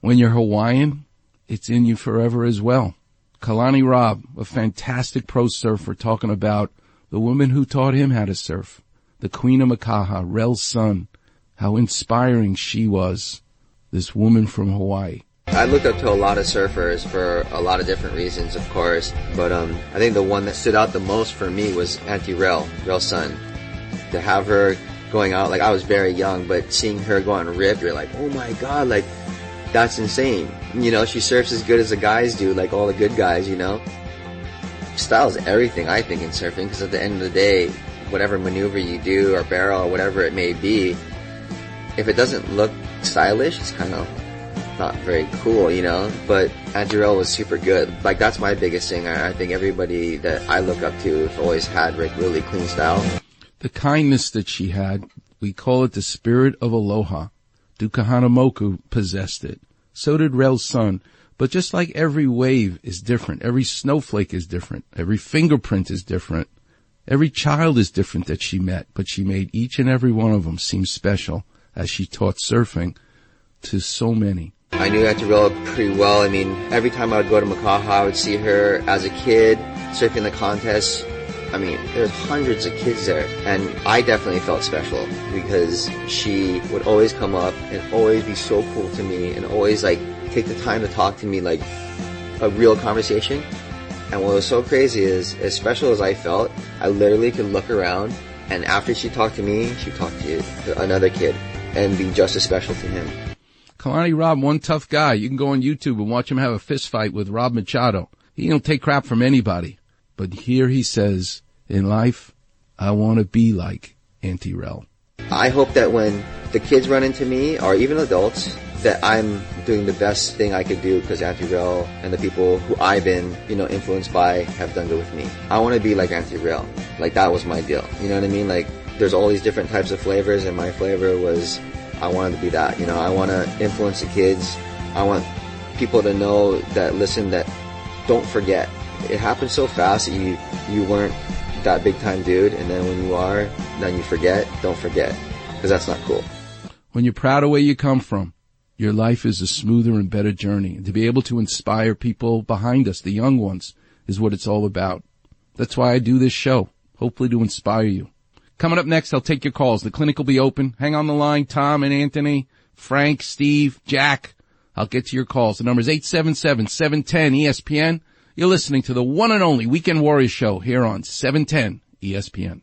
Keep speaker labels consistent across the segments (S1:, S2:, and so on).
S1: when you're Hawaiian, it's in you forever as well. Kalani Robb, a fantastic pro surfer talking about the woman who taught him how to surf, the Queen of Makaha, Rell Sunn, how inspiring she was, this woman from Hawaii.
S2: I looked up to a lot of surfers for a lot of different reasons, of course, but um, I think the one that stood out the most for me was Auntie Rell, Rell Sunn. To have her going out, like I was very young, but seeing her go on rip, you're like, oh my god, like that's insane. You know, she surfs as good as the guys do, like all the good guys, you know. Style is everything, I think, in surfing, because at the end of the day, whatever maneuver you do or barrel or whatever it may be, if it doesn't look stylish, it's kind of not very cool, you know. But Auntie Rell was super good. Like that's my biggest thing. I, think everybody that I look up to always had like really clean style.
S1: The kindness that she had, we call it the spirit of aloha. Duke Kahanamoku possessed it. So did Rell Sunn. But just like every wave is different, every snowflake is different, every fingerprint is different, every child is different that she met, but she made each and every one of them seem special as she taught surfing to so many.
S2: I knew Rell pretty well. I mean, every time I would go to Makaha, I would see her as a kid surfing the contest. I mean, there's hundreds of kids there, and I definitely felt special because she would always come up and always be so cool to me and always like take the time to talk to me like a real conversation. And what was so crazy is, as special as I felt, I literally could look around and after she talked to me, she talked to, to another kid and be just as special to him.
S1: Kalani Robb, one tough guy. You can go on YouTube and watch him have a fist fight with Rob Machado. He don't take crap from anybody. But here he says, in life, I want to be like Auntie Rell.
S2: I hope that when the kids run into me, or even adults, that I'm doing the best thing I could do because Auntie Rell and the people who I've been, you know, influenced by have done good with me. I want to be like Auntie Rell. Like that was my deal. You know what I mean? Like there's all these different types of flavors and my flavor was I wanted to be that. You know, I want to influence the kids. I want people to know that listen that don't forget. It happens so fast that you you weren't that big time dude, and then when you are, then you forget. Don't forget, because that's not cool.
S1: When you're proud of where you come from, your life is a smoother and better journey. And to be able to inspire people behind us, the young ones, is what it's all about. That's why I do this show, hopefully to inspire you. Coming up next, I'll take your calls. The clinic will be open. Hang on the line, Tom and Anthony, Frank, Steve, Jack. I'll get to your calls. The number is 877-710-ESPN. You're listening to the one and only Weekend Warriors show here on 710 ESPN.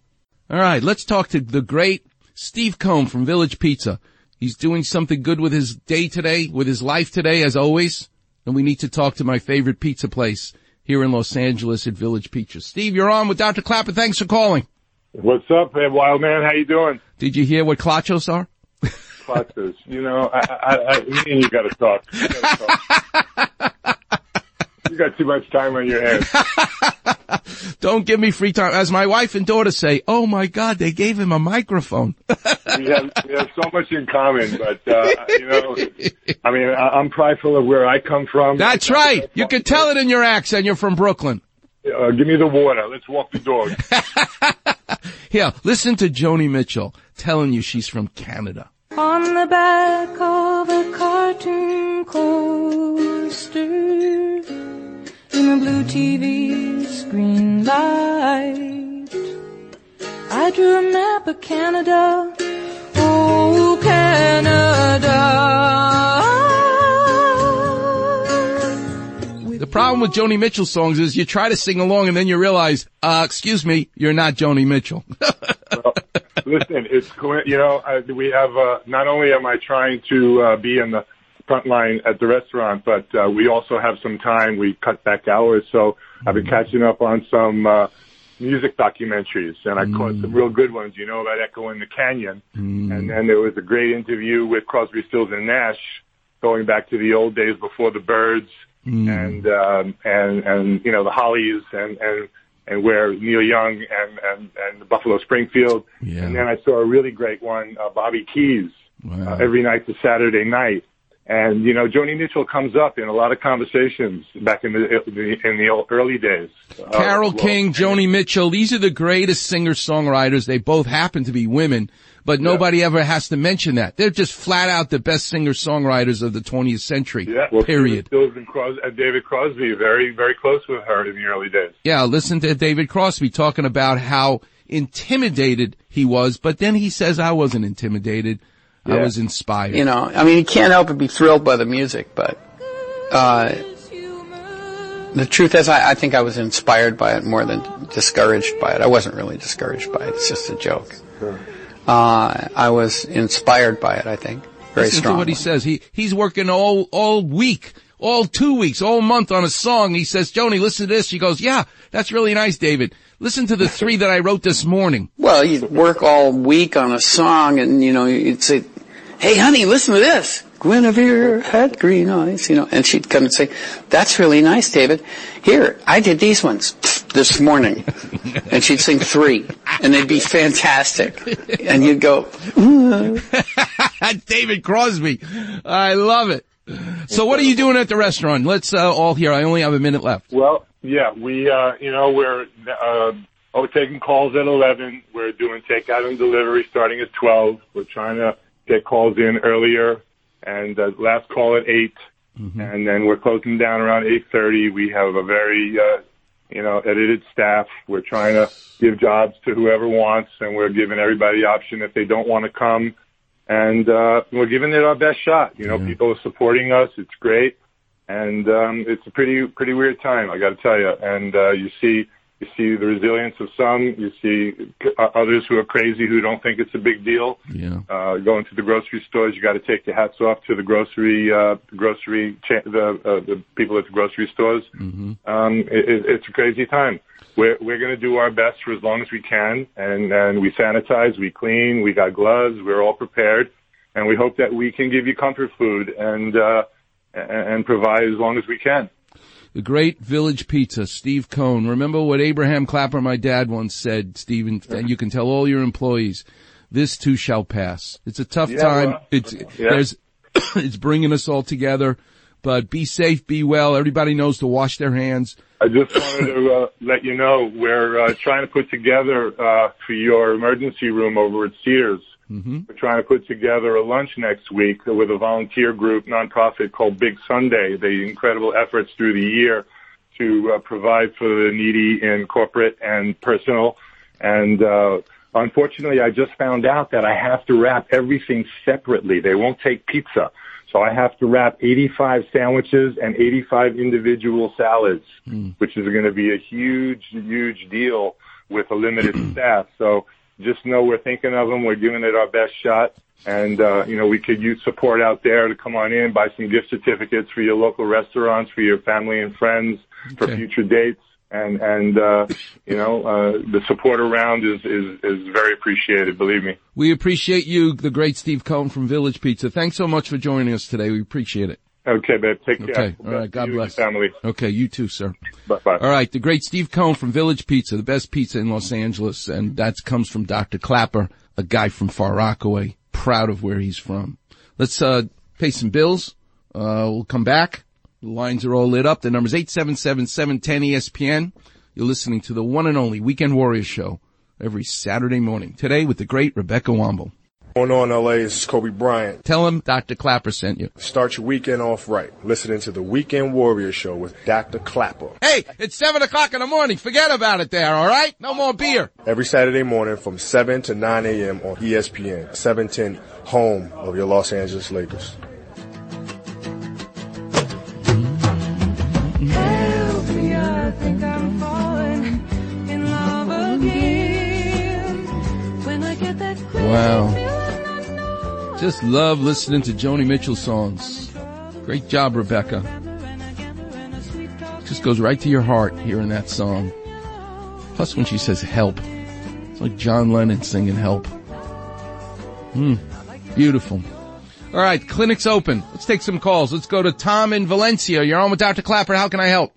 S1: All right, let's talk to the great Steve Cohen from Village Pizza. He's doing something good with his day today, with his life today, as always. And we need to talk to my favorite pizza place here in Los Angeles at Village Pizza. Steve, you're on with Dr. Klapper. Thanks for calling.
S3: What's up, man, wild man? How you doing?
S1: Did you hear what clachos are?
S3: Clachos. you know, I, I, I, me and you. You, gotta talk. you got too much time on your hands.
S1: Don't give me free time. As my wife and daughter say, oh my God, they gave him a microphone.
S3: we have we have so much in common, but uh, you know, I mean, I, I'm prideful of where I come from.
S1: That's right. You can tell it in your accent. You're from Brooklyn.
S3: Uh, give me the water. Let's walk the dog.
S1: Here, listen to Joni Mitchell telling you she's from Canada.
S4: On the back of a cartoon coaster in a blue TV screen light. I drew a map of Canada. Oh, Canada.
S1: The problem with Joni Mitchell songs is you try to sing along and then you realize, uh, excuse me, you're not Joni Mitchell.
S3: well, listen, it's co- you know I, we have uh, not only am I trying to uh, be in the front line at the restaurant, but uh, we also have some time. We cut back hours, so I've been catching up on some uh, music documentaries, and I caught some real good ones. You know about Echo in the Canyon, and then there was a great interview with Crosby, Stills, and Nash, going back to the old days before the Byrds, and um, and and you know the Hollies, and and and where Neil Young and and and the Buffalo Springfield,
S1: Yeah.
S3: and then I saw a really great one, uh, Bobby Keys,
S1: Wow.
S3: uh, every night to Saturday night. And you know, Joni Mitchell comes up in a lot of conversations back in the in the early days. Uh,
S1: Carole
S3: well,
S1: King, Joni Mitchell, these are the greatest singer-songwriters. They both happen to be women, but nobody ever has to mention that. They're just flat out the best singer-songwriters of the 20th century.
S3: Yeah, well,
S1: period.
S3: Stills and, Cros- and David Crosby, very very close with her in the early days.
S1: Yeah, listen to David Crosby talking about how intimidated he was, but then he says, I wasn't intimidated. I was inspired.
S5: You know, I mean, you can't help but be thrilled by the music, but, uh, the truth is I, I think I was inspired by it more than discouraged by it. I wasn't really discouraged by it. It's just a joke. Uh, I was inspired by it, I think. Very
S1: Listen
S5: strong.
S1: to what he says. He he's working all all week, all two weeks, all month on a song. He says, Joni, listen to this. She goes, Yeah, that's really nice, David. Listen to the three that I wrote this morning.
S5: Well, you'd work all week on a song and, you know, you'd say, hey honey, listen to this. Guinevere had green eyes, you know, and she'd come and say, that's really nice, David. Here, I did these ones this morning. and she'd sing three and they'd be fantastic. And you'd go,
S1: David Crosby. I love it. So what are you doing at the restaurant? Let's uh, all hear. I only have a minute left.
S3: Well, yeah, we, uh, you know, we're, uh, oh, taking calls at 11. We're doing takeout and delivery starting at 12. We're trying to get calls in earlier and uh, last call at 8. And then we're closing down around 8.30. We have a very, uh, you know, edited staff. We're trying to give jobs to whoever wants and we're giving everybody option if they don't want to come. And, uh, we're giving it our best shot. You know, people are supporting us. It's great and um, it's a pretty pretty weird time, I got to tell you. And uh, you see you see the resilience of some, you see others who are crazy who don't think it's a big deal.
S1: Yeah.
S3: Uh, going to the grocery stores, you got to take your hats off to the grocery uh, grocery cha- the uh, the people at the grocery stores.
S1: Mm-hmm.
S3: Um, it, it's a crazy time. We're we're going to do our best for as long as we can, and and we sanitize, we clean, we got gloves, we're all prepared, and we hope that we can give you comfort food and. Uh, and and provide as long as we can.
S1: The great Village Pizza, Steve Cohen. Remember what Abraham Klapper, my dad, once said, Stephen, and you can tell all your employees, this too shall pass. It's a tough
S3: Yeah,
S1: time.
S3: well,
S1: it's,
S3: yeah.
S1: there's, it's bringing us all together, but be safe, be well. Everybody knows to wash their hands.
S3: I just wanted to uh, let you know we're uh, trying to put together uh, for your emergency room over at Cedars.
S1: Mm-hmm.
S3: We're trying to put together a lunch next week with a volunteer group, nonprofit called Big Sunday. The incredible efforts through the year to uh, provide for the needy in corporate and personal. And uh, unfortunately, I just found out that I have to wrap everything separately. They won't take pizza. So I have to wrap 85 sandwiches and 85 individual salads, which is going to be a huge, huge deal with a limited staff. So just know we're thinking of them. We're giving it our best shot. And, uh, you know, we could use support out there to come on in, buy some gift certificates for your local restaurants, for your family and friends, for future dates. And, and, uh, you know, uh, the support around is, is, is very appreciated, believe me.
S1: We appreciate you, the great Steve Cohen from Village Pizza. Thanks so much for joining us today. We appreciate it.
S3: Okay, babe. Take care.
S1: Okay. All right. God bless.
S3: Family.
S1: Okay. You too, sir.
S3: Bye bye.
S1: All right, the great Steve Cohen from Village Pizza, the best pizza in Los Angeles, and that comes from Dr. Klapper, a guy from Far Rockaway, proud of where he's from. Let's uh pay some bills. Uh we'll come back. The lines are all lit up. The number's 877-710-ESPN. You're listening to the one and only Weekend Warriors show every Saturday morning. Today with the great Rebecca Womble.
S6: Going on, LA, this is Kobe Bryant.
S1: Tell him Dr. Klapper sent you.
S6: Start your weekend off right. Listening to the Weekend Warrior Show with Dr. Klapper.
S1: Hey, it's seven o'clock in the morning. Forget about it there, all right? No more beer.
S6: Every Saturday morning from 7 to 9 a.m. on ESPN, 710, home of your Los Angeles Lakers.
S4: Help me, I think I'm falling in love again. When I get that crazy
S1: Wow.
S4: Feeling I know
S1: Just love listening to Joni Mitchell songs. Great job, Rebecca. Just goes right to your heart hearing that song. Plus when she says help. It's like John Lennon singing help. Hmm. Beautiful. All right, clinic's open. Let's take some calls. Let's go to Tom in Valencia. You're on with Dr. Klapper. How can I help?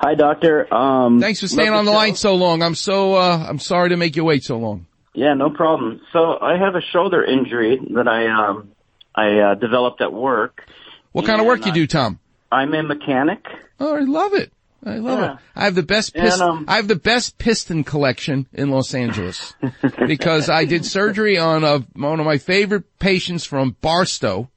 S7: Hi, doctor. Um,
S1: Thanks for staying on the
S7: show.
S1: line so long. I'm so, uh, I'm sorry to make you wait so long.
S7: Yeah, no problem. So I have a shoulder injury that I um, I uh, developed at work,
S1: What kind of work you do, Tom?
S7: I'm a mechanic.
S1: Oh, I love it. I love
S7: Yeah.
S1: it. I have the best
S7: And,
S1: piston,
S7: um,
S1: I have the best piston collection in Los Angeles because I did surgery on a, one of my favorite patients from Barstow.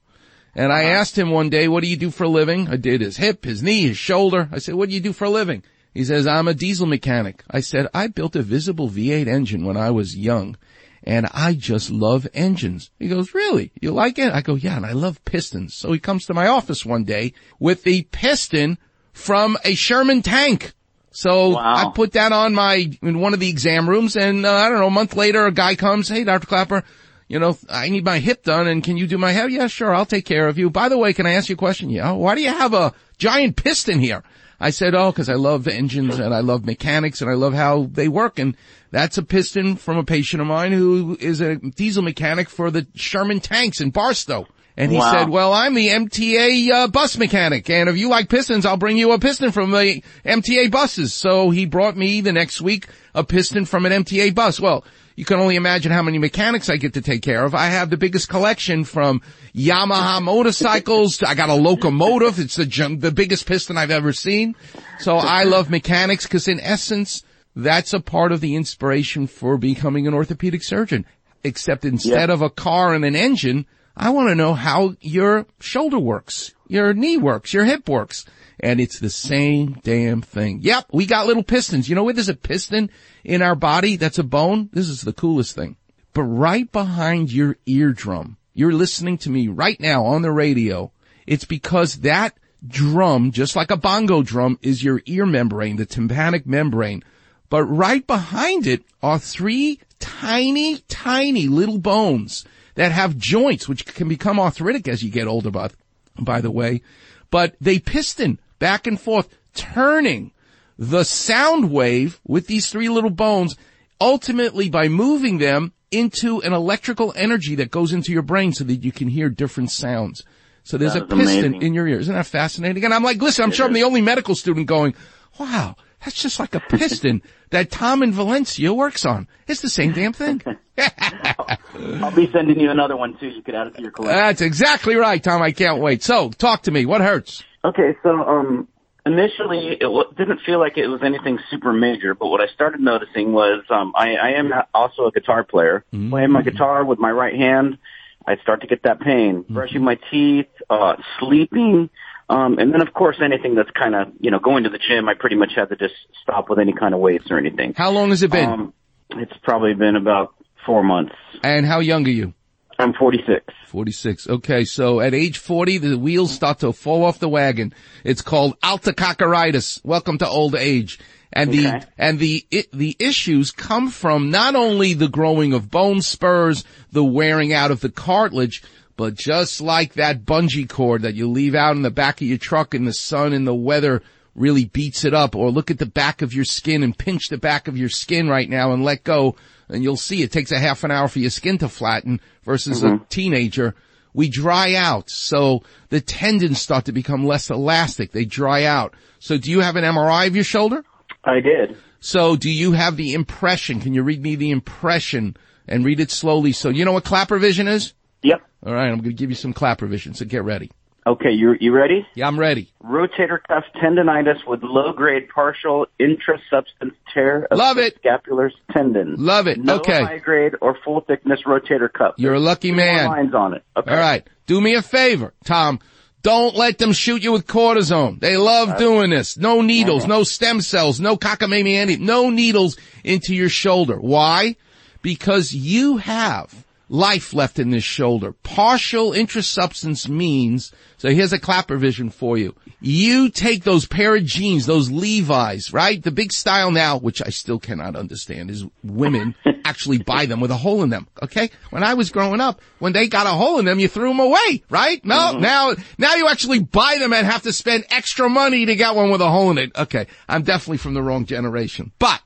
S1: And I asked him one day, what do you do for a living? I did his hip, his knee, his shoulder. I said, what do you do for a living? He says, I'm a diesel mechanic. I said, I built a visible V8 engine when I was young and I just love engines. He goes, really? You like it? I go, yeah, and I love pistons. So he comes to my office one day with the piston from a Sherman tank. So
S7: Wow.
S1: I put that on my, in one of the exam rooms and uh, I don't know, a month later a guy comes, hey, Dr. Klapper, you know, I need my hip done and can you do my hair? Yeah, sure, I'll take care of you. By the way, can I ask you a question? Yeah, why do you have a giant piston here? I said, oh, cause I love engines and I love mechanics and I love how they work. And that's a piston from a patient of mine who is a diesel mechanic for the Sherman tanks in Barstow. And he
S7: Wow.
S1: said, well, I'm the MTA uh, bus mechanic, and if you like pistons, I'll bring you a piston from the MTA buses. So he brought me the next week a piston from an MTA bus. Well, you can only imagine how many mechanics I get to take care of. I have the biggest collection from Yamaha motorcycles. I got a locomotive. It's the the biggest piston I've ever seen. So I love mechanics because in essence, that's a part of the inspiration for becoming an orthopedic surgeon. Except instead
S7: Yeah.
S1: of a car and an engine, I want to know how your shoulder works, your knee works, your hip works. And it's the same damn thing. Yep, we got little pistons. You know where there's a piston in our body that's a bone? This is the coolest thing. But right behind your eardrum, you're listening to me right now on the radio. It's because that drum, just like a bongo drum, is your ear membrane, the tympanic membrane. But right behind it are three tiny, tiny little bones that have joints, which can become arthritic as you get older, by, by the way. But they piston back and forth, turning the sound wave with these three little bones, ultimately by moving them into an electrical energy that goes into your brain so that you can hear different sounds. So there's
S7: That
S1: a piston
S7: amazing.
S1: in your ear. Isn't that fascinating? And I'm like, listen, I'm sure I'm the only medical student going, wow, that's just like a piston that Tom in Valencia works on. It's the same damn thing.
S7: I'll be sending you another one too. You could add it to your collection.
S1: That's exactly right, Tom. I can't wait. So talk to me. What hurts?
S7: Okay, so um, initially it w- didn't feel like it was anything super major, but what I started noticing was um, I, I am also a guitar player. Playing my guitar with my right hand, I'd start to get that pain. Brushing my teeth, uh, sleeping, um, and then of course anything that's kind of you know going to the gym, I pretty much had to just stop with any kind of weights or anything.
S1: How long has it been?
S7: Um, it's probably been about four months.
S1: and how young are you?
S7: I'm 46.
S1: 46. Okay, so at age 40, the wheels start to fall off the wagon. It's called altococcaritis. Welcome to old age. And the,
S7: Okay.
S1: and the, i the issues come from not only the growing of bone spurs, the wearing out of the cartilage, but just like that bungee cord that you leave out in the back of your truck in the sun and the weather really beats it up, or look at the back of your skin and pinch the back of your skin right now and let go, and you'll see it takes a half an hour for your skin to flatten versus a mm-hmm. teenager. We dry out, so the tendons start to become less elastic. They dry out. So do you have an MRI of your shoulder?
S7: I did.
S1: So do you have the impression? Can you read me the impression and read it slowly? So you know what Klapper vision is?
S7: Yep.
S1: All right, I'm going to give you some Klapper vision, so get ready.
S7: Okay, you you ready?
S1: Yeah, I'm ready.
S7: rotator cuff tendonitis with low-grade partial intrasubstance tear of
S1: Love
S7: the
S1: it.
S7: scapular tendon.
S1: Love it.
S7: No
S1: Okay.
S7: high-grade or full-thickness rotator cuff.
S1: You're a lucky man.
S7: lines on it. Okay.
S1: All right. Do me a favor, Tom. Don't let them shoot you with cortisone. They love uh, doing this. No needles, uh-huh. no stem cells, no cockamamie, no needles into your shoulder. Why? Because you have life left in this shoulder. Partial intrasubstance means, so here's a Klapper vision for you. You take those pair of jeans, those Levi's, right? The big style now, which I still cannot understand, is women actually buy them with a hole in them. Okay? When I was growing up, when they got a hole in them, you threw them away, right? No, mm-hmm. now, now you actually buy them and have to spend extra money to get one with a hole in it. Okay. I'm definitely from the wrong generation. But,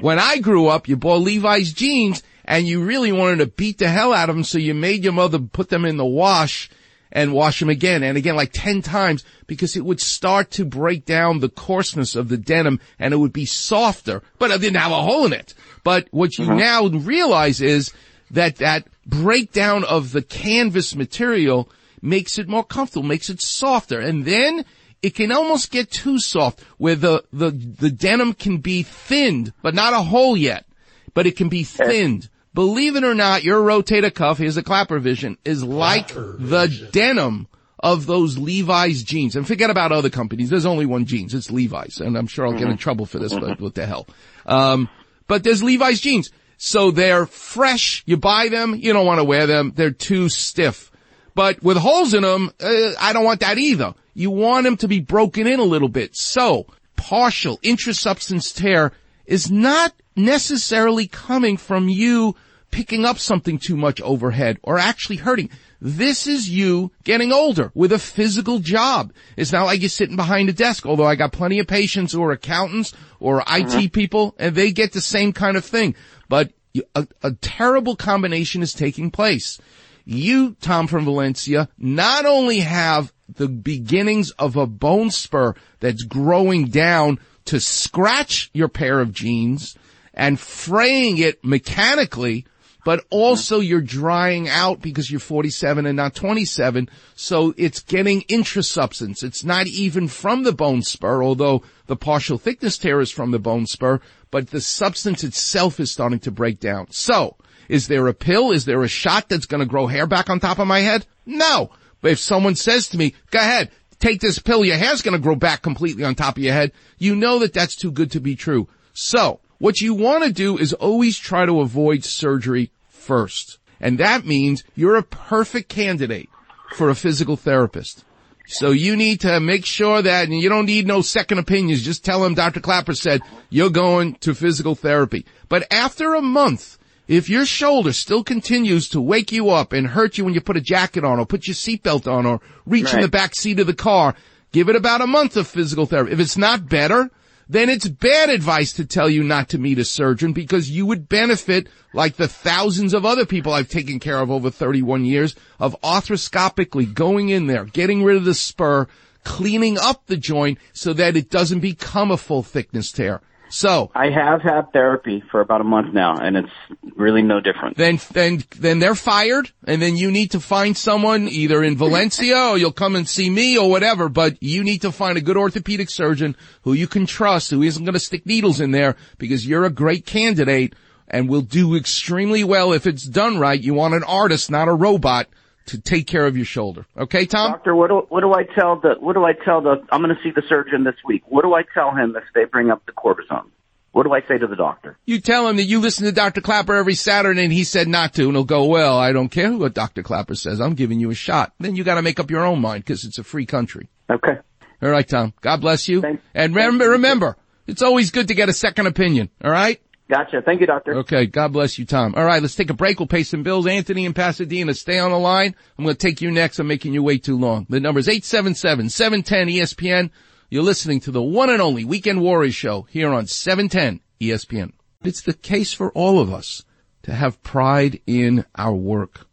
S1: when I grew up, you bought Levi's jeans and you really wanted to beat the hell out of them, so you made your mother put them in the wash and wash them again and again like 10 times because it would start to break down the coarseness of the denim and it would be softer, but it didn't have a hole in it. But what you uh-huh. now realize is that that breakdown of the canvas material makes it more comfortable, makes it softer. And then it can almost get too soft where the, the, the denim can be thinned, but not a hole yet, but it can be thinned. Believe it or not, your rotator cuff, here's a Klapper vision, is like the denim of those Levi's jeans. And forget about other companies. There's only one jeans. It's Levi's. And I'm sure I'll get in trouble for this, but what the hell. Um, but there's Levi's jeans. So they're fresh. You buy them. You don't want to wear them. They're too stiff. But with holes in them, uh, I don't want that either. You want them to be broken in a little bit. So partial intrasubstance tear is not necessarily coming from you picking up something too much overhead or actually hurting. This is you getting older with a physical job. It's not like you're sitting behind a desk, although I got plenty of patients who are accountants or IT mm-hmm. people and they get the same kind of thing. But a, a terrible combination is taking place. You, Tom from Valencia, not only have the beginnings of a bone spur that's growing down to scratch your pair of jeans and fraying it mechanically, but also you're drying out because you're 47 and not 27. So it's getting intrasubstance. It's not even from the bone spur, although the partial thickness tear is from the bone spur, but the substance itself is starting to break down. So is there a pill? Is there a shot that's going to grow hair back on top of my head? No. But if someone says to me, go ahead, take this pill, your hair's going to grow back completely on top of your head, you know that that's too good to be true. So what you want to do is always try to avoid surgery first. And that means you're a perfect candidate for a physical therapist. So you need to make sure that, and you don't need no second opinions, just tell them Dr. Klapper said you're going to physical therapy. But after a month, if your shoulder still continues to wake you up and hurt you when you put a jacket on or put your seatbelt on or reach in the back seat of the car, give it about a month of physical therapy. If it's not better, then it's bad advice to tell you not to meet a surgeon because you would benefit like the thousands of other people I've taken care of over 31 years of arthroscopically going in there, getting rid of the spur, cleaning up the joint so that it doesn't become a full thickness tear. So
S7: I have had therapy for about a month now, and it's really no different.
S1: then then then they're fired and then you need to find someone either in Valencia or you'll come and see me or whatever but you need to find a good orthopedic surgeon who you can trust who isn't going to stick needles in there because you're a great candidate and will do extremely well if it's done right you want an artist not a robot to take care of your shoulder okay Tom
S7: Doctor, what do what do I tell the what do I tell the I'm going to see the surgeon this week. What do I tell him if they bring up the cortisone? What do I say to the doctor?
S1: You tell him that you listen to Dr. Klapper every Saturday and he said not to and he'll go, well, I don't care what Dr. Klapper says. I'm giving you a shot. Then you got to make up your own mind because it's a free country.
S7: Okay.
S1: All right, Tom. God bless you.
S7: Thank-
S1: and remember, remember, it's always good to get a second opinion. All right?
S7: Gotcha. Thank you, doctor.
S1: Okay. God bless you, Tom. All right. Let's take a break. We'll pay some bills. Anthony in Pasadena, stay on the line. I'm going to take you next. I'm making you wait too long. The number is 877-710-ESPN. You're listening to the one and only Weekend Warriors show here on 710 ESPN. It's the case for all of us to have pride in our work.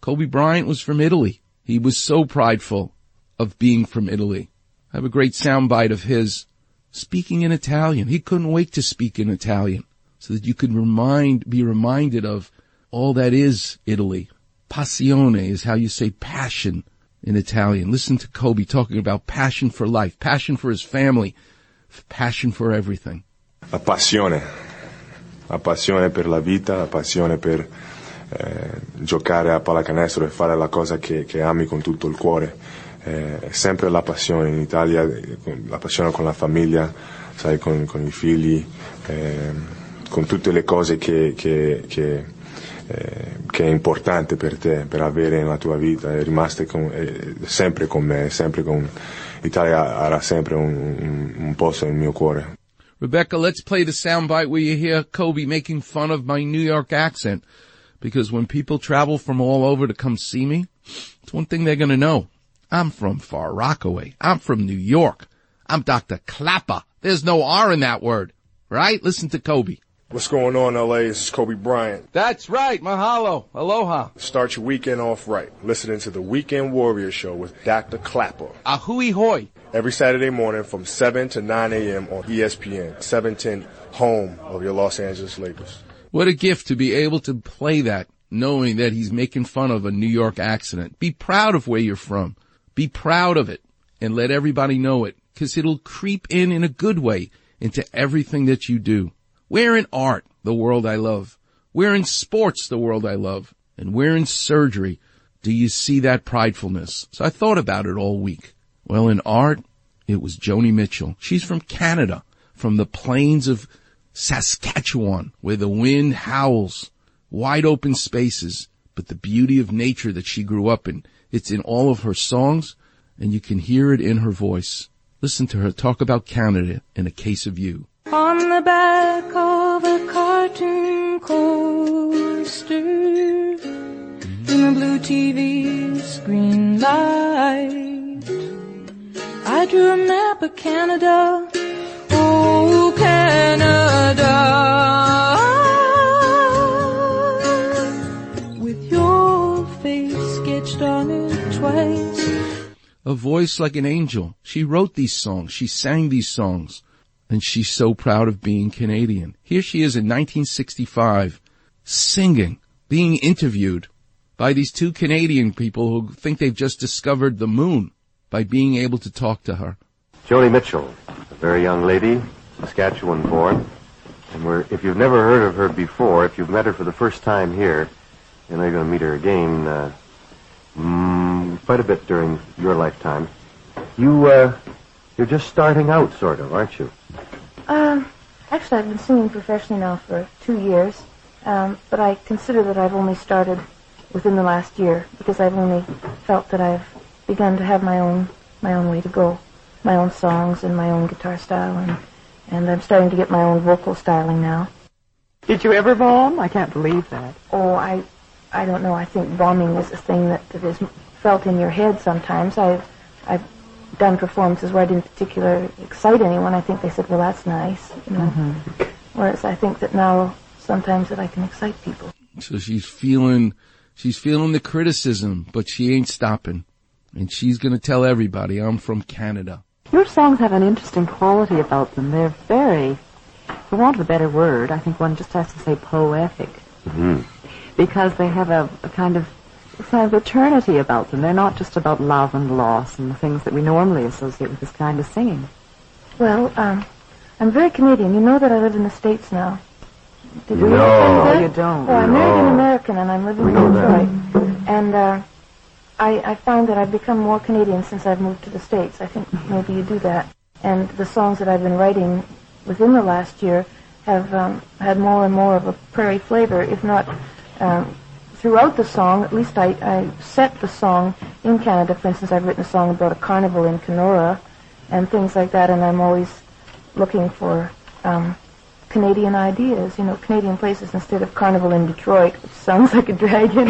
S1: Kobe Bryant was from Italy. He was so prideful of being from Italy. I have a great soundbite of his speaking in Italian. He couldn't wait to speak in Italian so that you could remind, be reminded of all that is Italy. Passione is how you say passion in Italian. Listen to Kobe talking about passion for life, passion for his family, passion for everything.
S8: la passione, la passione per la vita, la passione per eh, giocare a pallacanestro e fare la cosa che, che ami con tutto il cuore. Eh, sempre la passione in Italia, eh, la passione con la famiglia, sai, con, con i figli, eh, con tutte le cose che, che- che, eh, che è importante per te, per avere nella tua vita, è rimasta sempre con me, sempre con avrà sempre un, un- un posto nel mio cuore.
S1: Rebecca, let's play the soundbite where you hear Kobe making fun of my New York accent. Because when people travel from all over to come see me, it's one thing they're gonna know. I'm from Far Rockaway. I'm from New York. I'm Dr. Klapper. There's no R in that word. Right? Listen to Kobe.
S6: What's going on, LA? This is Kobe Bryant.
S1: That's right. Mahalo. Aloha.
S6: Start your weekend off right. Listening to the Weekend Warrior Show with Dr. Klapper.
S1: Ahui hoi.
S6: Every Saturday morning from 7 to 9 a.m. on ESPN, 710, home of your Los Angeles Lakers.
S1: What a gift to be able to play that knowing that he's making fun of a New York accident. Be proud of where you're from. Be proud of it and let everybody know it because it'll creep in in a good way into everything that you do. Where in art, the world I love? Where in sports, the world I love? And where in surgery do you see that pridefulness? So I thought about it all week. Well, in art, it was Joni Mitchell. She's from Canada, from the plains of Saskatchewan, where the wind howls, wide open spaces, but the beauty of nature that she grew up in, it's in all of her songs, and you can hear it in her voice. Listen to her talk about Canada in A Case of You.
S4: On the back of a cartoon coaster in a blue TV screen light, I drew a map of Canada. Oh, Canada. With your face sketched on it twice.
S1: A voice like an angel. She wrote these songs. She sang these songs. And she's so proud of being Canadian. Here she is in 1965, singing, being interviewed by these two Canadian people who think they've just discovered the moon by being able to talk to her.
S9: Joni Mitchell, a very young lady, Saskatchewan born. And we're, if you've never heard of her before, if you've met her for the first time here, and you're going to meet her again uh, mm, quite a bit during your lifetime. You, uh, you're just starting out, sort of, aren't you?
S10: Um, actually, I've been singing professionally now for two years, um, but I consider that I've only started within the last year because I've only felt that I've begun to have my own my own way to go, my own songs and my own guitar style, and and I'm starting to get my own vocal styling now.
S11: Did you ever bomb? I can't believe that.
S10: Oh, I I don't know. I think bombing is a thing that, that is felt in your head sometimes. I've I've done performances where I didn't particularly excite anyone. I think they said, "Well, that's nice," you know.
S11: Mm-hmm.
S10: Whereas I think that now sometimes that I can excite people.
S1: So she's feeling, she's feeling the criticism, but she ain't stopping. And she's gonna tell everybody, I'm from Canada.
S11: Your songs have an interesting quality about them. They're very, for want of a better word, I think one just has to say poetic.
S9: Mm-hmm.
S11: Because they have a, a kind of a kind of eternity about them. They're not just about love and loss and the things that we normally associate with this kind of singing.
S10: Well, um, I'm very Canadian. You know that I live in the States now. Did you
S9: No.
S10: know that?
S11: You don't.
S10: Oh, I'm married an
S9: No.
S10: American and I'm living
S9: We
S10: in
S9: know that.
S10: Detroit. And uh, I, I found that I've become more Canadian since I've moved to the States. I think maybe you do that. And the songs that I've been writing within the last year have um, had more and more of a prairie flavor, if not um, throughout the song. At least I, I set the song in Canada. For instance, I've written a song about a carnival in Kenora and things like that, and I'm always looking for um, Canadian ideas, you know, Canadian places instead of carnival in Detroit, which sounds like a drag you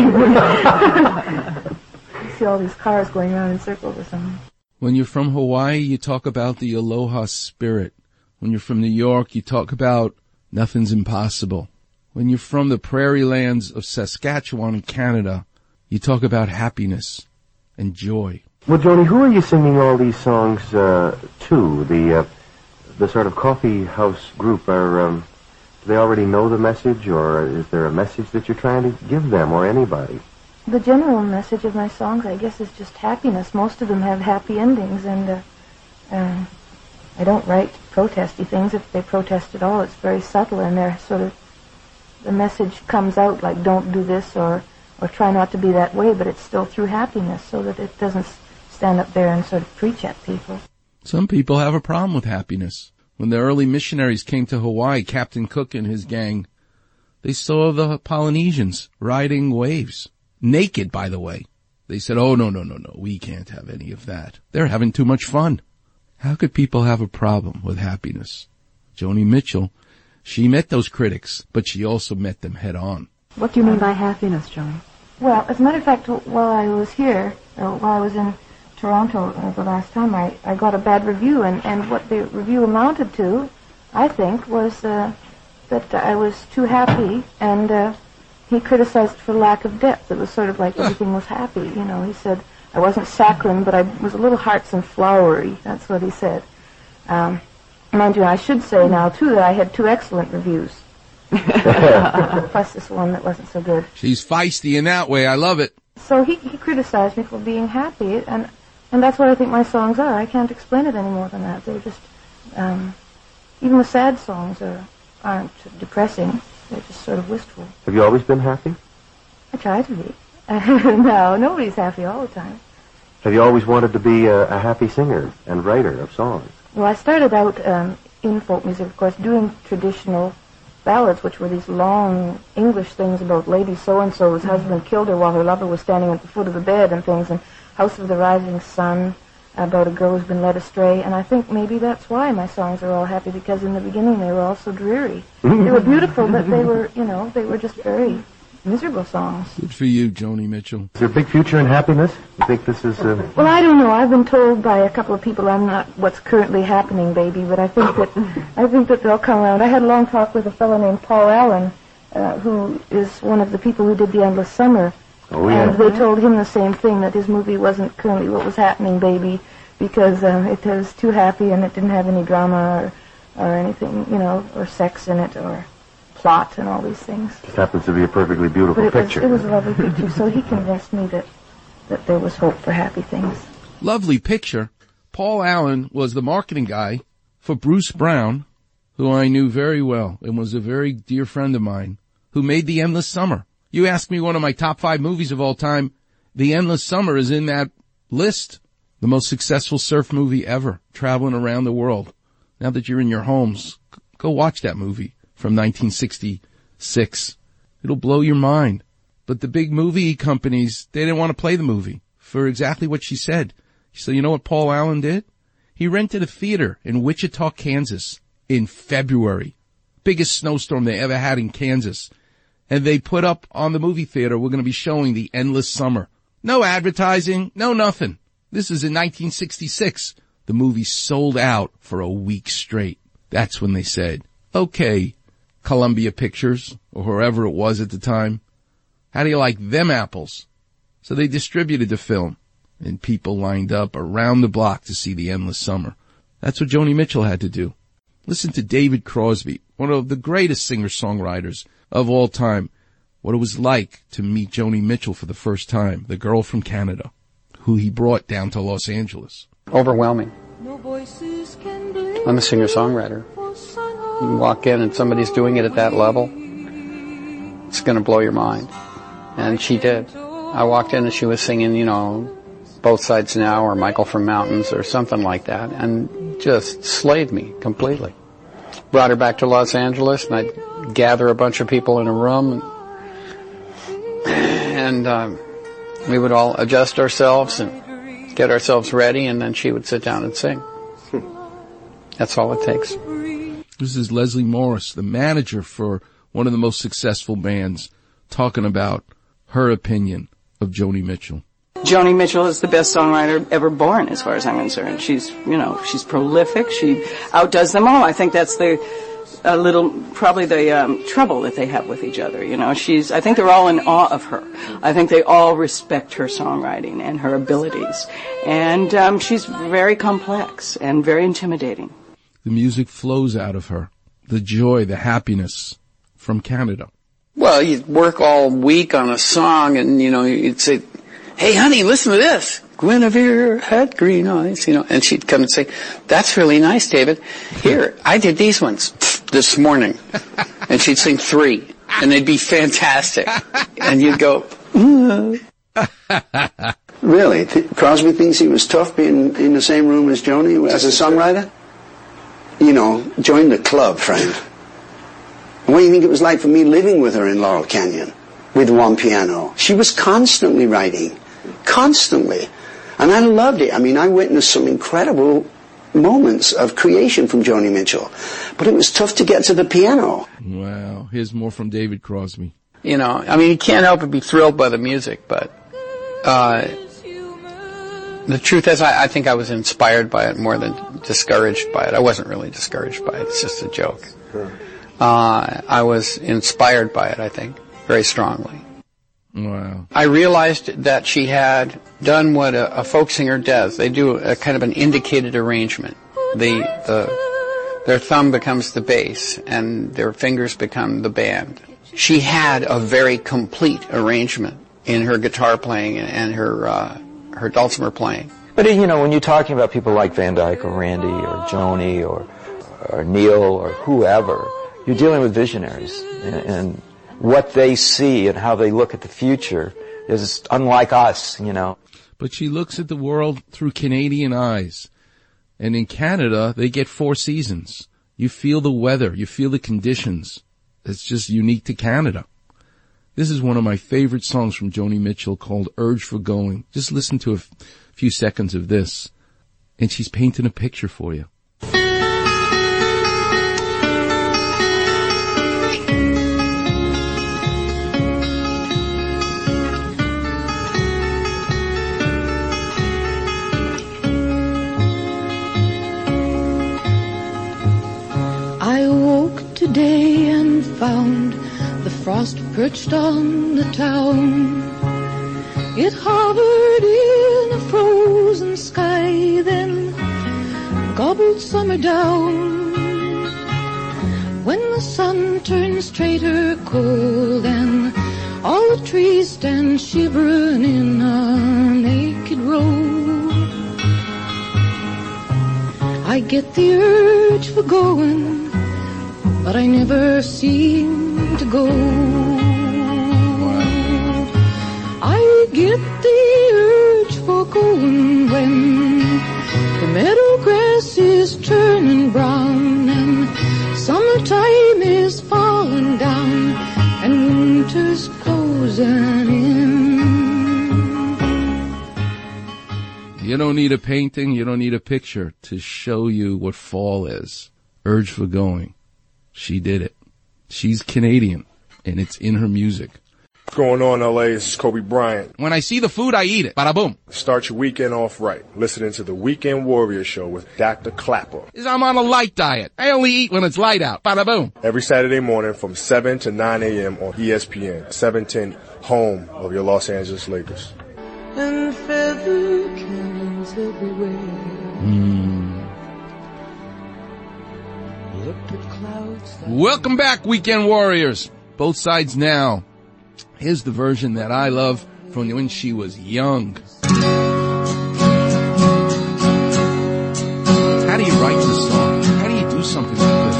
S10: see all these cars going around in circles or something.
S1: When you're from Hawaii, you talk about the aloha spirit. When you're from New York, you talk about nothing's impossible. When you're from the prairie lands of Saskatchewan in Canada, you talk about happiness and joy.
S9: Well, Joni, who are you singing all these songs uh, to? The uh, the sort of coffee house group are. Um, do they already know the message, or is there a message that you're trying to give them, or anybody?
S10: The general message of my songs, I guess, is just happiness. Most of them have happy endings, and uh, um, I don't write protesty things. If they protest at all, it's very subtle, and they're sort of the message comes out like "don't do this" or or try not to be that way, but it's still through happiness, so that it doesn't stand up there and sort of preach at people.
S1: Some people have a problem with happiness. When the early missionaries came to Hawaii, Captain Cook and his gang, they saw the Polynesians riding waves. Naked, by the way. They said, oh, no, no, no, no, we can't have any of that. They're having too much fun. How could people have a problem with happiness? Joni Mitchell, she met those critics, but she also met them head on.
S11: What do you mean by happiness, Joan?
S10: Well, as a matter of fact, while I was here, or while I was in Toronto uh, the last time, I, I got a bad review, and, and what the review amounted to, I think, was uh, that I was too happy, and uh, he criticized for lack of depth. It was sort of like everything was happy, you know. He said I wasn't saccharine, but I was a little hearts and flowery. That's what he said. Um, mind you, I should say now too that I had two excellent reviews. plus this one that wasn't so good.
S1: She's feisty in that way. I love it.
S10: So he, he criticized me for being happy, and and that's what I think my songs are. I can't explain it any more than that. They're just, um, even the sad songs are aren't depressing. They're just sort of wistful.
S9: Have you always been happy?
S10: I try to be. no, nobody's happy all the time.
S9: Have you always wanted to be a, a happy singer and writer of songs?
S10: Well, I started out um, in folk music, of course, doing traditional ballads, which were these long English things about Lady So-and-so's husband killed her while her lover was standing at the foot of the bed and things, and House of the Rising Sun about a girl who's been led astray. And I think maybe that's why my songs are all happy, because in the beginning they were all so dreary. they were beautiful, but they were, you know, they were just very miserable songs.
S1: Good for you, Joni Mitchell.
S9: Is there a big future in happiness? You think this is... Uh...
S10: Well, I don't know. I've been told by a couple of people I'm not what's currently happening, baby, but I think that I think that they'll come around. I had a long talk with a fellow named Paul Allen, uh, who is one of the people who did The Endless Summer.
S9: Oh, yeah.
S10: And they told him the same thing, that his movie wasn't currently what was happening, baby, because um, it was too happy and it didn't have any drama or, or anything, you know, or sex in it or plot and all these things.
S9: Just happens to be a perfectly beautiful
S10: But it was,
S9: picture.
S10: it was a lovely picture, so he convinced me that, that there was hope for happy things.
S1: Lovely picture. Paul Allen was the marketing guy for Bruce Brown, who I knew very well and was a very dear friend of mine, who made The Endless Summer. You ask me one of my top five movies of all time, The Endless Summer is in that list. The most successful surf movie ever, traveling around the world. Now that you're in your homes, go watch that movie from 1966. It'll blow your mind. But the big movie companies, they didn't want to play the movie for exactly what she said. So you know what Paul Allen did? He rented a theater in Wichita, Kansas in February. Biggest snowstorm they ever had in Kansas. And they put up on the movie theater, we're going to be showing the endless summer. No advertising, no nothing. This is in 1966. The movie sold out for a week straight. That's when they said, okay, Columbia Pictures, or whoever it was at the time, how do you like them apples? So they distributed the film, and people lined up around the block to see the endless summer. That's what Joni Mitchell had to do. Listen to David Crosby, one of the greatest singer-songwriters of all time, what it was like to meet Joni Mitchell for the first time, the girl from Canada, who he brought down to Los Angeles.
S5: Overwhelming.
S4: No voices can
S5: I'm a singer-songwriter. You walk in and somebody's doing it at that level, it's going to blow your mind. And she did. I walked in and she was singing, you know, Both Sides Now or Michael from Mountains or something like that and just slayed me completely. Brought her back to Los Angeles and I'd gather a bunch of people in a room and, and um, we would all adjust ourselves and get ourselves ready and then she would sit down and sing. That's all it takes.
S1: This is Leslie Morris, the manager for one of the most successful bands, talking about her opinion of Joni Mitchell.
S12: Joni Mitchell is the best songwriter ever born, as far as I'm concerned. She's, you know, she's prolific. She outdoes them all. I think that's the a little probably the um, trouble that they have with each other. You know, she's. I think they're all in awe of her. I think they all respect her songwriting and her abilities, and um, she's very complex and very intimidating.
S1: The music flows out of her. The joy, the happiness from Canada.
S5: Well, you'd work all week on a song and, you know, you'd say, hey honey, listen to this. Guinevere had green eyes, you know, and she'd come and say, that's really nice, David. Here, I did these ones this morning. And she'd sing three and they'd be fantastic. And you'd go, "Mm."
S13: Really? Th- Crosby thinks he was tough being in the same room as Joni as a songwriter? You know, join the club, friend. What do you think it was like for me living with her in Laurel Canyon with one piano? She was constantly writing. Constantly. And I loved it. I mean, I witnessed some incredible moments of creation from Joni Mitchell. But it was tough to get to the piano.
S1: Wow. Here's more from David Crosby.
S5: You know, I mean, you can't help but be thrilled by the music, but, uh, the truth is, I, I think I was inspired by it more than discouraged by it. I wasn't really discouraged by it. It's just a joke. Uh, I was inspired by it, I think, very strongly.
S1: Wow.
S5: I realized that she had done what a, a folk singer does. They do a kind of an indicated arrangement. The, the, their thumb becomes the bass and their fingers become the band. She had a very complete arrangement in her guitar playing and her uh, her dulcimer playing.
S14: But you know, when you're talking about people like Van Dyke or Randy or Joni or or Neil or whoever, you're dealing with visionaries, and, and what they see and how they look at the future is unlike us. You know.
S1: But she looks at the world through Canadian eyes. And in Canada, they get four seasons. You feel the weather, you feel the conditions. It's just unique to Canada. This is one of my favorite songs from Joni Mitchell called Urge for Going. Just listen to a f- few seconds of this. And she's painting a picture for you.
S4: Perched on the town. It hovered in a frozen sky, then gobbled summer down. When the sun turns traitor cold and all the trees stand shivering in a naked row. I get the urge for going, but I never seem to go. For when the meadow grass is turning brown and summertime is falling down and winter's closing in.
S1: You don't need a painting, you don't need a picture to show you what fall is. Urge for going. She did it. She's Canadian, and it's in her music.
S6: What's going on, LA? This is Kobe Bryant.
S1: When I see the food, I eat it. Bada boom.
S6: Start your weekend off right. Listening to the Weekend Warrior Show with Dr. Klapper.
S1: Is I'm on a light diet. I only eat when it's light out. Bada boom.
S6: Every Saturday morning from 7 to 9 a.m. on ESPN, 710, home of your Los Angeles Lakers.
S4: and feather canyons everywhere. Hmm. Looked at clouds
S1: Welcome back, Weekend Warriors. Both sides now. Here's the version that I love from when she was young. How do you write this song? How do you do something like
S4: this?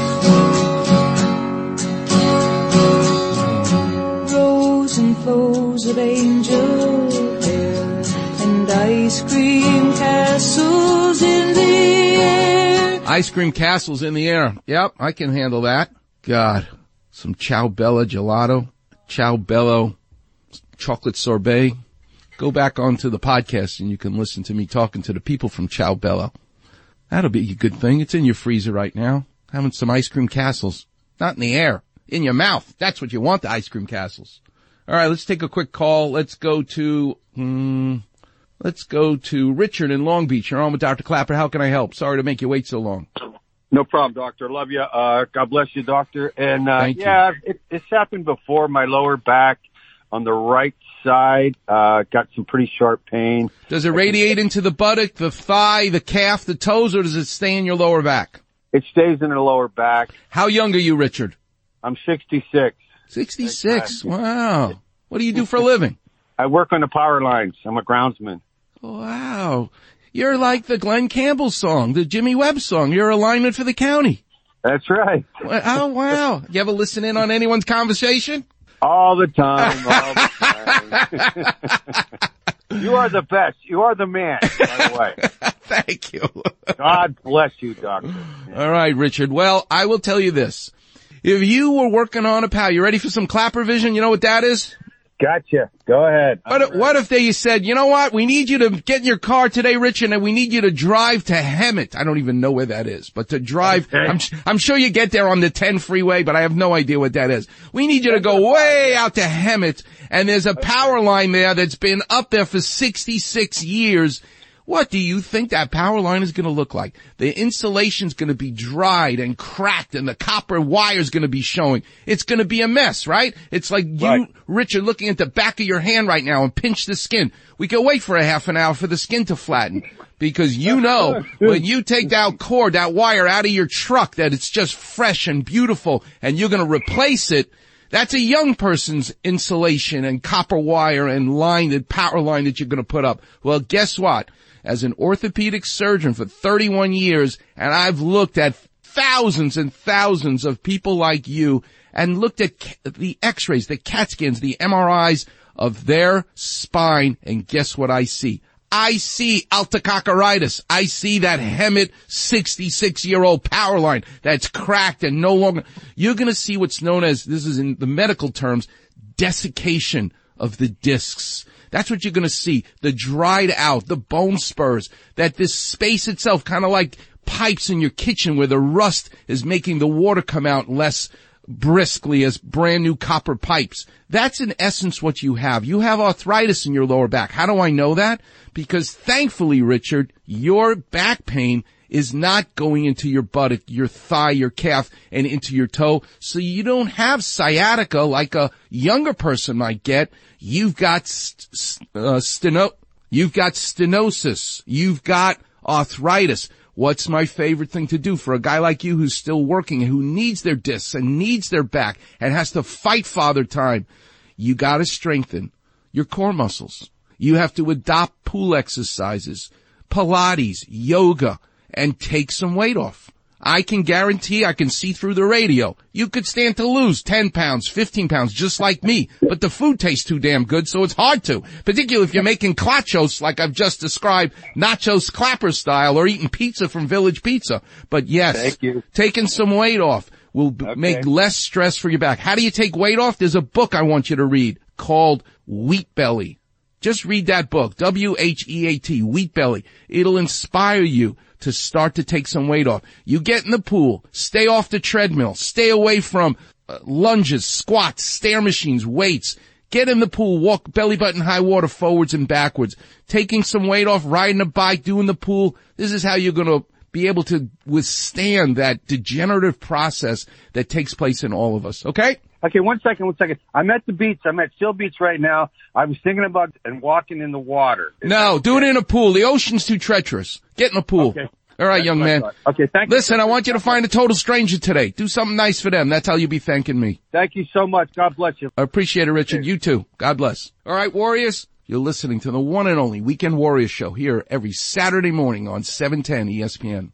S4: rows and floes of angel hair and ice cream castles in the air.
S1: Ice cream castles in the air. Yep, I can handle that. God, some Ciao Bella gelato, Ciao Bella chocolate sorbet. Go back onto the podcast and you can listen to me talking to the people from Ciao Bella. That'll be a good thing. It's in your freezer right now. Having some ice cream castles. Not in the air. In your mouth. That's what you want, the ice cream castles. Alright, let's take a quick call. Let's go to, hmm, let's go to Richard in Long Beach. You're on with Dr. Klapper. How can I help? Sorry to make you wait so long.
S15: No problem, doctor. Love you. Uh, God bless you, doctor. And uh,
S1: Thank you.
S15: yeah, it, it's happened before. My lower back on the right side uh, got some pretty sharp pain.
S1: Does it radiate into the buttock, the thigh, the calf, the toes, or does it stay in your lower back?
S15: It stays in the lower back.
S1: How young are you, Richard?
S15: I'm 66.
S1: 66. Wow. What do you do for a living?
S15: I work on the power lines. I'm a groundsman.
S1: Wow. You're like the Glen Campbell song, the Jimmy Webb song. You're a lineman for the county.
S15: That's right.
S1: Oh, wow. You ever listen in on anyone's conversation?
S15: All the time. All the time. you are the best. You are the man, by the way.
S1: Thank you.
S15: God bless you, doctor.
S1: All right, Richard. Well, I will tell you this. If you were working on a pal, you ready for some Klapper vision? You know what that is?
S15: Gotcha. Go ahead.
S1: But if, what if they said, you know what? We need you to get in your car today, Richard, and we need you to drive to Hemet. I don't even know where that is, but to drive, I'm, I'm sure you get there on the 10 freeway, but I have no idea what that is. We need you to go way out to Hemet, and there's a power line there that's been up there for 66 years. What do you think that power line is going to look like? The insulation's going to be dried and cracked and the copper wire's going to be showing. It's going to be a mess, right? It's like you,
S15: Right.
S1: Richard, looking at the back of your hand right now and pinch the skin. We can wait for a half an hour for the skin to flatten. because you know when you take that cord, that wire out of your truck that it's just fresh and beautiful and you're going to replace it. That's a young person's insulation and copper wire and line, that power line that you're going to put up. Well, guess what? As an orthopedic surgeon for 31 years and I've looked at thousands and thousands of people like you and looked at the x-rays, the CAT scans, the MRIs of their spine and guess what I see? I see altococcaritis. I see that Hemet 66 year old power line that's cracked and no longer, you're going to see what's known as, this is in the medical terms, desiccation of the discs. That's what you're going to see. The dried out, the bone spurs, that this space itself, kind of like pipes in your kitchen where the rust is making the water come out less briskly as brand new copper pipes. That's in essence what you have. You have arthritis in your lower back. How do I know that? Because thankfully, Richard, your back pain is not going into your buttock, your thigh, your calf, and into your toe. So you don't have sciatica like a younger person might get. You've got st- uh, steno- you've got stenosis. You've got arthritis. What's my favorite thing to do for a guy like you who's still working and who needs their discs and needs their back and has to fight father time? You gotta strengthen your core muscles. You have to adopt pool exercises, Pilates, yoga, and take some weight off. I can guarantee I can see through the radio. You could stand to lose 10 pounds, 15 pounds, just like me, but the food tastes too damn good, so it's hard to. Particularly if you're making clachos like I've just described, nachos Klapper style, or eating pizza from Village Pizza. But yes, taking some weight off will b- make less stress for your back. How do you take weight off? There's a book I want you to read called Wheat Belly. Just read that book, W-H-E-A-T, Wheat Belly. It'll inspire you to start to take some weight off. You get in the pool, stay off the treadmill, stay away from uh, lunges, squats, stair machines, weights. Get in the pool, walk belly button high water forwards and backwards. Taking some weight off, riding a bike, doing the pool. This is how you're gonna be able to withstand that degenerative process that takes place in all of us. Okay?
S15: Okay, one second, one second. I'm at the beach. I'm at Seal Beach right now. I was thinking about and walking in the water.
S1: No, do it in a pool. The ocean's too treacherous. Get in a pool.
S15: Okay.
S1: All right,
S15: That's
S1: young man.
S15: Okay, thank you.
S1: Listen, I want you to find a total stranger today. Do something nice for them. That's how you'll be thanking me.
S15: Thank you so much. God bless you.
S1: I appreciate it, Richard. You too. God bless. All right, Warriors. You're listening to the one and only Weekend Warriors show here every Saturday morning on 710 ESPN.